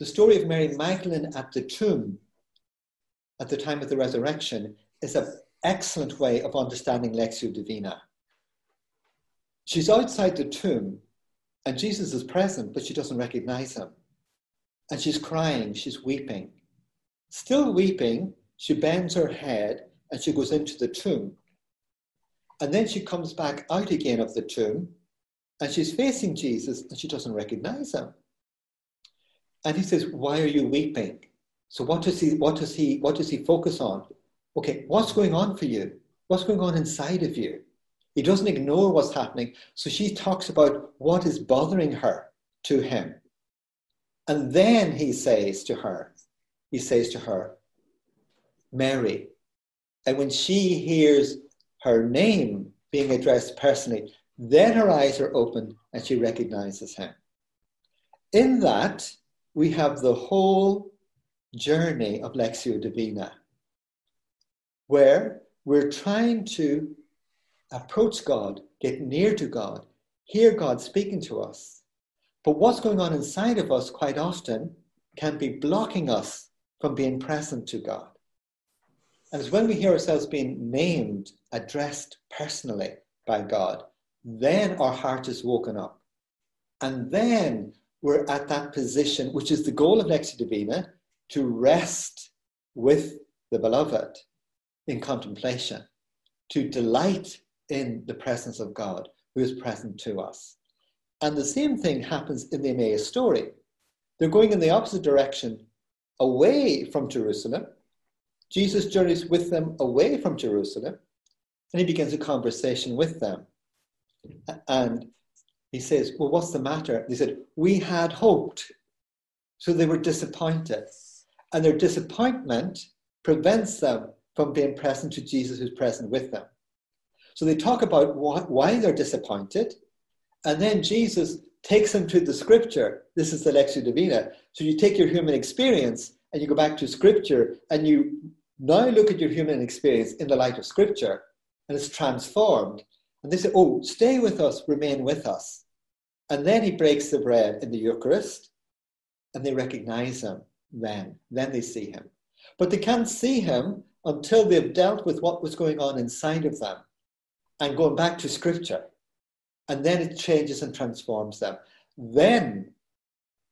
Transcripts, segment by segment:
The story of Mary Magdalene at the tomb at the time of the resurrection is an excellent way of understanding Lectio Divina. She's outside the tomb and Jesus is present, but she doesn't recognize him. And she's crying, she's weeping. Still weeping, she bends her head and she goes into the tomb. And then she comes back out again of the tomb and she's facing Jesus and she doesn't recognize him. And he says, Why are you weeping? So what does he what does he what does he focus on? Okay, what's going on for you? What's going on inside of you? He doesn't ignore what's happening. So she talks about what is bothering her to him. And then he says to her, he says to her, Mary. And when she hears her name being addressed personally, then her eyes are opened and she recognizes him. In that, we have the whole journey of Lectio Divina, where we're trying to approach God, get near to God, hear God speaking to us. But what's going on inside of us quite often can be blocking us from being present to God. And it's when we hear ourselves being named, addressed personally by God, then our heart is woken up. And then we're at that position, which is the goal of Lectio Divina, to rest with the beloved in contemplation, to delight in the presence of God who is present to us. And the same thing happens in the Emmaus story. They're going in the opposite direction away from Jerusalem. Jesus journeys with them away from Jerusalem and he begins a conversation with them. And he says, Well, what's the matter? They said, We had hoped. So they were disappointed. And their disappointment prevents them from being present to Jesus who's present with them. So they talk about why they're disappointed, and then Jesus takes them to the scripture. This is the Lectio Divina. So you take your human experience and you go back to scripture, and you now look at your human experience in the light of scripture, and it's transformed. And they say, Oh, stay with us, remain with us. And then he breaks the bread in the Eucharist, and they recognize him then. Then they see him. But they can't see him until they've dealt with what was going on inside of them and going back to scripture. And then it changes and transforms them. Then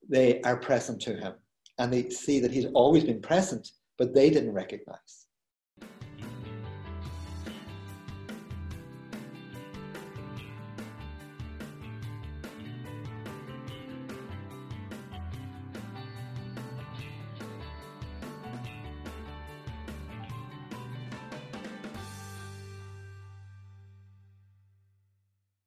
they are present to him and they see that he's always been present, but they didn't recognize.